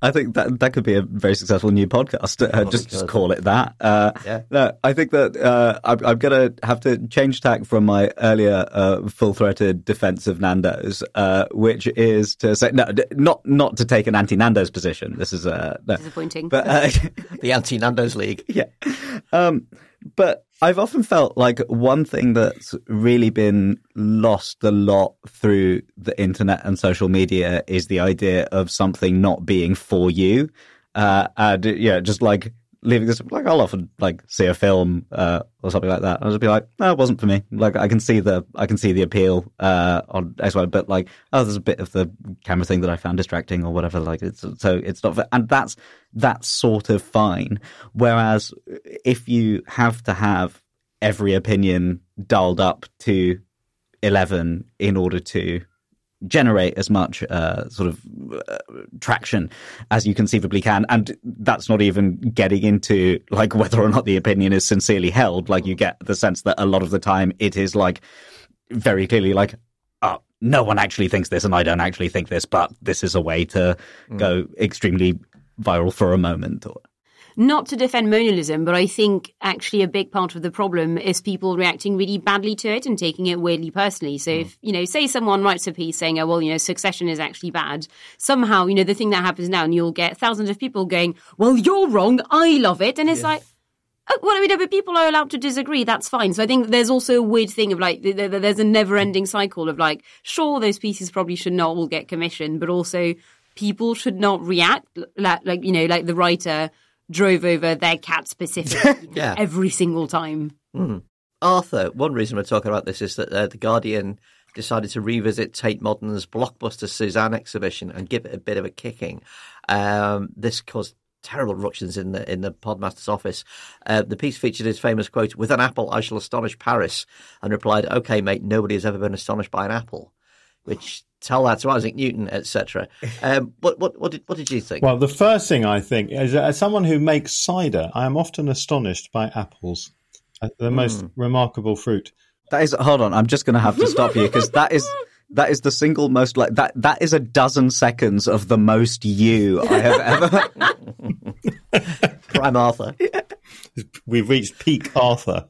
I think that that could be a very successful new podcast. Uh, just, just call it that. Uh, Yeah. no, I think that uh, I'm, I'm going to have to change tack from my earlier uh, full-throated defense of Nando's, uh, which is to say no, not not to take an anti-Nando's position. This is uh, no. Disappointing. but uh, The anti Nando's League. yeah. Um, but I've often felt like one thing that's really been lost a lot through the internet and social media is the idea of something not being for you. Uh, and yeah, just like leaving this, like I'll often like see a film, uh, or something like that. and I'll just be like, no, it wasn't for me. Like I can see the, I can see the appeal, uh, on X, Y, but like, oh, there's a bit of the camera thing that I found distracting or whatever. Like it's, so it's not, for, and that's, that's sort of fine. Whereas if you have to have every opinion dialed up to 11 in order to generate as much uh, sort of uh, traction as you conceivably can. And that's not even getting into like whether or not the opinion is sincerely held. Like you get the sense that a lot of the time it is like very clearly like oh, no one actually thinks this and I don't actually think this but this is a way to go extremely viral for a moment or not to defend moanalism, but I think actually a big part of the problem is people reacting really badly to it and taking it weirdly personally. So if, you know, say someone writes a piece saying, oh, well, you know, succession is actually bad, somehow, you know, the thing that happens now, and you'll get thousands of people going, well, you're wrong, I love it. And it's like, Oh, well, I mean, but people are allowed to disagree. That's fine. So I think there's also a weird thing of like, th- th- there's a never ending cycle of like, sure, those pieces probably should not all get commissioned, but also people should not react like, like you know, like the writer drove over their cat specifically Yeah. every single time. Arthur, one reason we're talking about this is that uh, The Guardian decided to revisit Tate Modern's blockbuster Cezanne exhibition and give it a bit of a kicking. Um, this caused terrible ructions in the in the podmaster's office. Uh, the piece featured his famous quote, "With an apple, I shall astonish Paris," and replied, "Okay, mate, nobody has ever been astonished by an apple." Which tell that to Isaac Newton, etc. Um, what what what did what did you think? Well, the first thing I think is that as someone who makes cider, I am often astonished by apples, uh, the most remarkable fruit. That is hold on. I'm just going to have to stop you because that is that is the single most like that. That is a dozen seconds of the most you I have ever. Prime Arthur. We've reached peak Arthur.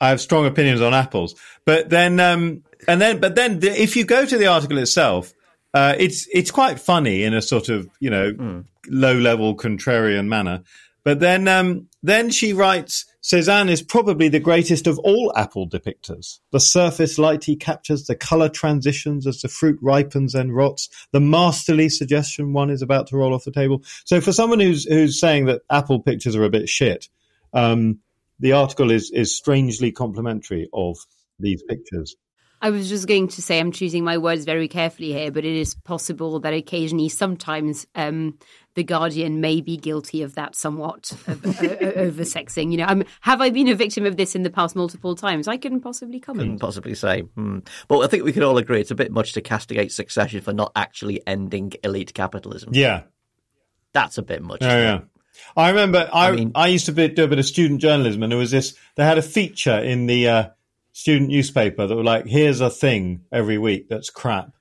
I have strong opinions on apples, but then, um, and then, but then, the, if you go to the article itself, uh, it's it's quite funny in a sort of you know low level contrarian manner. But then, um, then she writes, Cezanne is probably the greatest of all apple depictors. The surface light he captures, the color transitions as the fruit ripens and rots, the masterly suggestion one is about to roll off the table. So for someone who's, who's saying that apple pictures are a bit shit, um, the article is, is strangely complimentary of these pictures. I was just going to say I'm choosing my words very carefully here, but it is possible that occasionally, sometimes, um, the Guardian may be guilty of that somewhat of, over sexing. You know, um, have I been a victim of this in the past multiple times? I couldn't possibly comment. couldn't possibly say. Hmm. But I think we can all agree it's a bit much to castigate Succession for not actually ending elite capitalism. Yeah. That's a bit much. Yeah, yeah. I remember I, I I, used to be, do a bit of student journalism, and there was this. They had a feature in the uh, student newspaper that were like, "Here's a thing every week that's crap."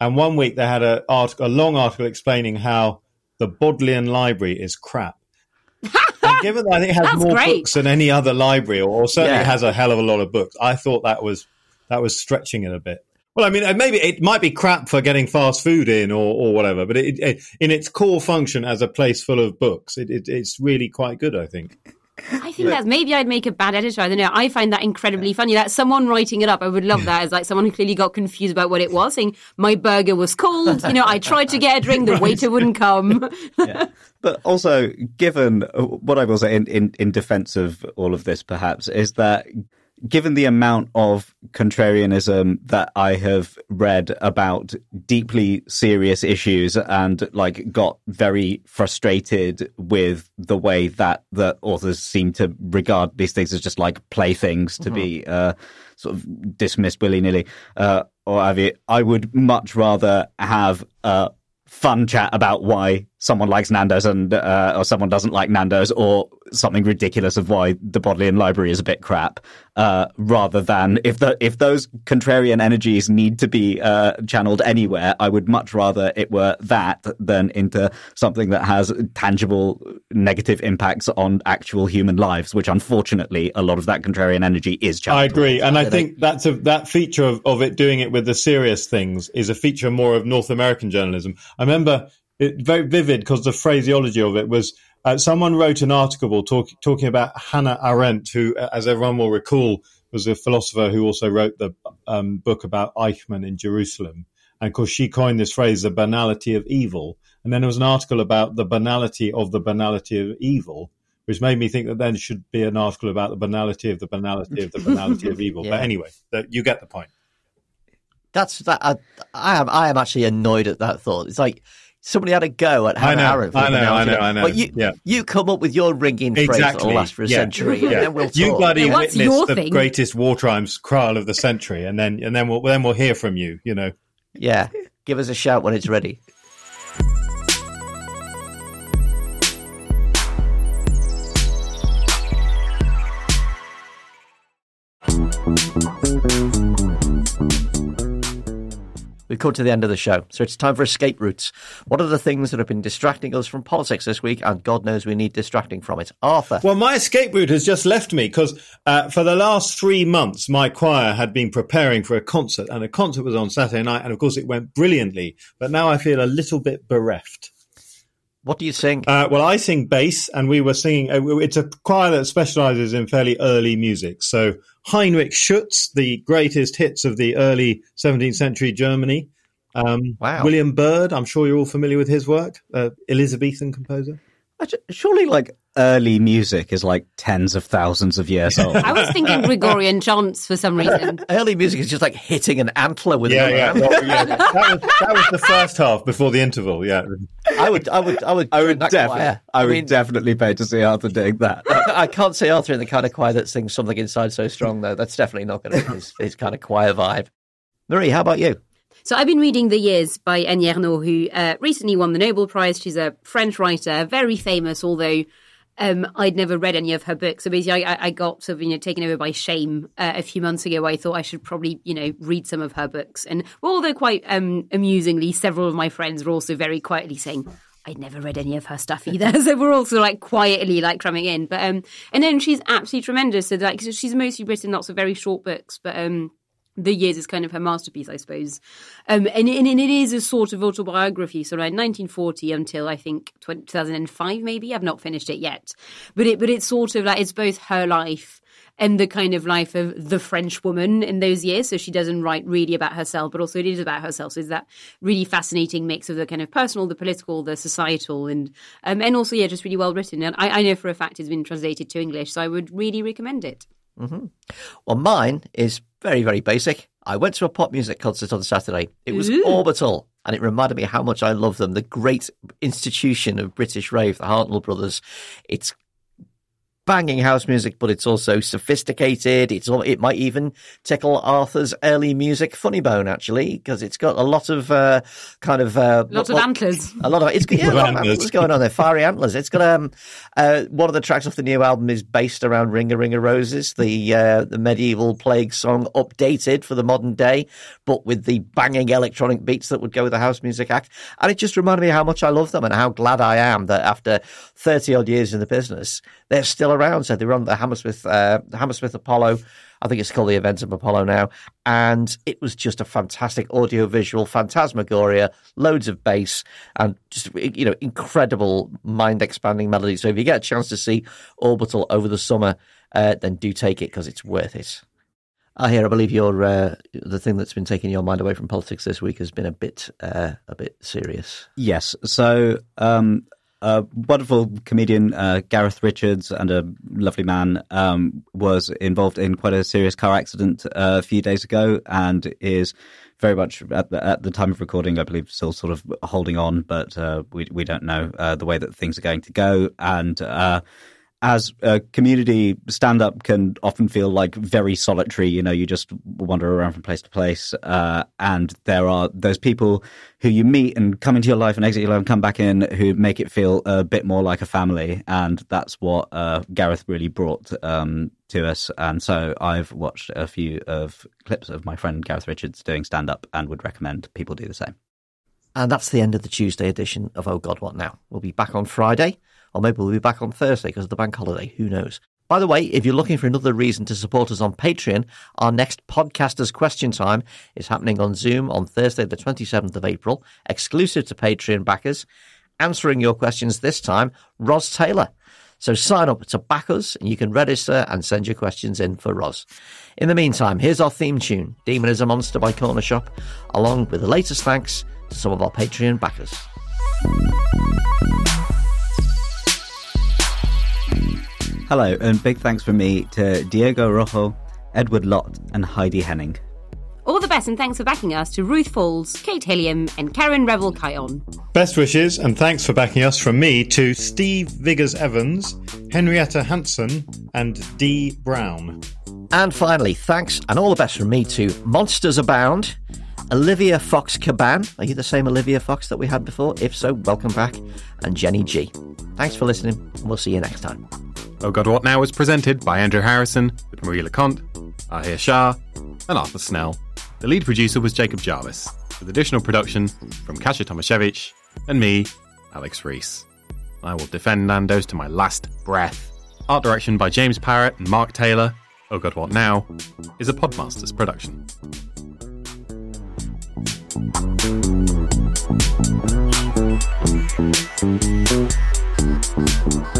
And one week they had a article, a long article explaining how the Bodleian Library is crap. and given that I think it has That's more great. books than any other library, or, or certainly Yeah. has a hell of a lot of books, I thought that was that was stretching it a bit. Well, I mean, uh, maybe it might be crap for getting fast food in or, or whatever, but it, it, in its core function as a place full of books, it, it, it's really quite good, I think. I think that's maybe I'd make a bad editor. I don't know. I find that incredibly funny. That someone writing it up, I would love that as like someone who clearly got confused about what it was, saying my burger was cold. You know, I tried to get a drink, the waiter wouldn't come. But also, given uh, what I will say in, in, in defense of all of this, perhaps, is that given the amount of contrarianism that I have read about deeply serious issues and like got very frustrated with the way that the authors seem to regard these things as just like playthings to be uh, sort of dismissed willy nilly, uh, or have you, I would much rather have a fun chat about why someone likes Nando's and uh, or someone doesn't like Nando's, or something ridiculous of why the Bodleian Library is a bit crap, uh, rather than if the if those contrarian energies need to be uh, channeled anywhere, I would much rather it were that than into something that has tangible negative impacts on actual human lives, which unfortunately a lot of that contrarian energy is channeled. I agree, and I think that's a that feature of, of it doing it with the serious things is a feature more of North American journalism. I remember it very vivid because the phraseology of it was uh, someone wrote an article talk, talking about Hannah Arendt, who, uh, as everyone will recall, was a philosopher who also wrote the um, book about Eichmann in Jerusalem. And of course, she coined this phrase, the banality of evil. And then there was an article about the banality of the banality of evil, which made me think that then should be an article about the banality of the banality of the banality of evil. Yeah. But anyway, that, you get the point. That's that. I, I am. I am actually annoyed at that thought. It's like somebody had a go at Hannah know, Arendt. I know, I know, I know. But you, Yeah. you come up with your ringing phrase that'll last for a Yeah. century, and then we'll you talk. bloody Yeah, what's witnessed your the thing? greatest war crimes trial of the century, and then and then we'll then we'll hear from you. You know. Yeah, give us a shout when it's ready. Come to the end of the show, so it's time for escape routes. What are the things that have been distracting us from politics this week? And God knows we need distracting from it. Arthur. Well, my escape route has just left me because uh, for the last three months, my choir had been preparing for a concert, and the concert was on Saturday night, and of course, it went brilliantly. But now I feel a little bit bereft. What do you sing? Uh, well, I sing bass, and we were singing. Uh, it's a choir that specialises in fairly early music. So Heinrich Schütz, the greatest hits of the early 17th century Germany. Um, Wow. William Byrd, I'm sure you're all familiar with his work. Uh, Elizabethan composer. Actu- Surely, like early music is like tens of thousands of years old. I was thinking Gregorian chants for some reason. Early music is just like hitting an antler with Yeah, another yeah, antler. well, yeah. That was that was the first half before the interval. Yeah. I would, I would, I would, I would join that definitely. I would mean, definitely pay to see Arthur doing that. I can't see Arthur in the kind of choir that sings something inside so strong, though. That's definitely not going to be his, his kind of choir vibe. Marie, how about you? So I've been reading The Years by Annie Ernaux, who uh, recently won the Nobel Prize. She's a French writer, very famous, although um, I'd never read any of her books. So basically, I, I- got sort of you know taken over by shame uh, a few months ago. I thought I should probably you know read some of her books, and although quite um, amusingly, several of my friends were also very quietly saying. I'd never read any of her stuff either, so we're also like quietly like cramming in. But um, and then she's absolutely tremendous. So like she's mostly written lots of very short books, but um, the years is kind of her masterpiece, I suppose. Um, and, and, and it is a sort of autobiography, so around 1940 until I think 20, 2005, maybe. I've not finished it yet, but it but it's sort of like it's both her life and the kind of life of the French woman in those years. So she doesn't write really about herself, but also it is about herself. So it's that really fascinating mix of the kind of personal, the political, the societal, and um, and also yeah, just really well written. And I, I know for a fact it's been translated to English, so I would really recommend it. Mm-hmm. Well, mine is very, very basic. I went to a pop music concert on Saturday. It was Ooh. Orbital, and it reminded me how much I love them. The great institution of British rave, the Hartnoll brothers. It's banging house music, but it's also sophisticated. It's all, it might even tickle Arthur's early music funny bone actually, because it's got a lot of uh, kind of uh, lots of antlers. A lot of it's yeah, a lot of antlers going on there. Fiery antlers. It's got um uh, one of the tracks off the new album is based around Ring a Ring of Roses, the uh, the medieval plague song updated for the modern day, but with the banging electronic beats that would go with the house music act. And it just reminded me how much I love them and how glad I am that after thirty odd years in the business, they're still around. So they run the Hammersmith uh, Hammersmith Apollo. I think it's called the Eventim Apollo now. And it was just a fantastic audio visual, phantasmagoria, loads of bass, and just, you know, incredible mind expanding melody. So if you get a chance to see Orbital over the summer, uh, then do take it because it's worth it. I hear. I believe your uh, the thing that's been taking your mind away from politics this week has been a bit uh, a bit serious. Yes. So um, a wonderful comedian, uh, Gareth Richards, and a lovely man, um, was involved in quite a serious car accident uh, a few days ago, and is very much at the, at the time of recording, I believe, still sort of holding on, but uh, we we don't know uh, the way that things are going to go, and uh, as a community, stand up can often feel like very solitary. You know, you just wander around from place to place. Uh, and there are those people who you meet and come into your life and exit your life and come back in who make it feel a bit more like a family. And that's what uh, Gareth really brought um, to us. And so I've watched a few of clips of my friend Gareth Richards doing stand up and would recommend people do the same. And that's the end of the Tuesday edition of Oh God What Now. We'll be back on Friday or maybe we'll be back on Thursday because of the bank holiday. Who knows? By the way, if you're looking for another reason to support us on Patreon, our next Podcasters Question Time is happening on Zoom on Thursday, the 27th of April, exclusive to Patreon backers. Answering your questions this time, Ros Taylor. So sign up to back us and you can register and send your questions in for Ros. In the meantime, here's our theme tune, Demon is a Monster by Cornershop, along with the latest thanks to some of our Patreon backers. Hello, and big thanks from me to Diego Rojo, Edward Lott, and Heidi Henning. All the best and thanks for backing us to Ruth Falls, Kate Hilliam, and Karen Revel Kion. Best wishes and thanks for backing us from me to Steve Viggers Evans, Henrietta Hanson, and Dee Brown. And finally, thanks and all the best from me to Monsters Abound, Olivia Fox Caban. Are you the same Olivia Fox that we had before? If so, welcome back. And Jenny G. Thanks for listening, and we'll see you next time. Oh God What Now was presented by Andrew Harrison with Marie Le Conte, Ahir Shah, and Arthur Snell. The lead producer was Jacob Jarvis, with additional production from Kasia Tomasiewicz and me, Alex Rees. I will defend Nando's to my last breath. Art direction by James Parrott and Mark Taylor. Oh God What Now is a Podmasters production. Thank you.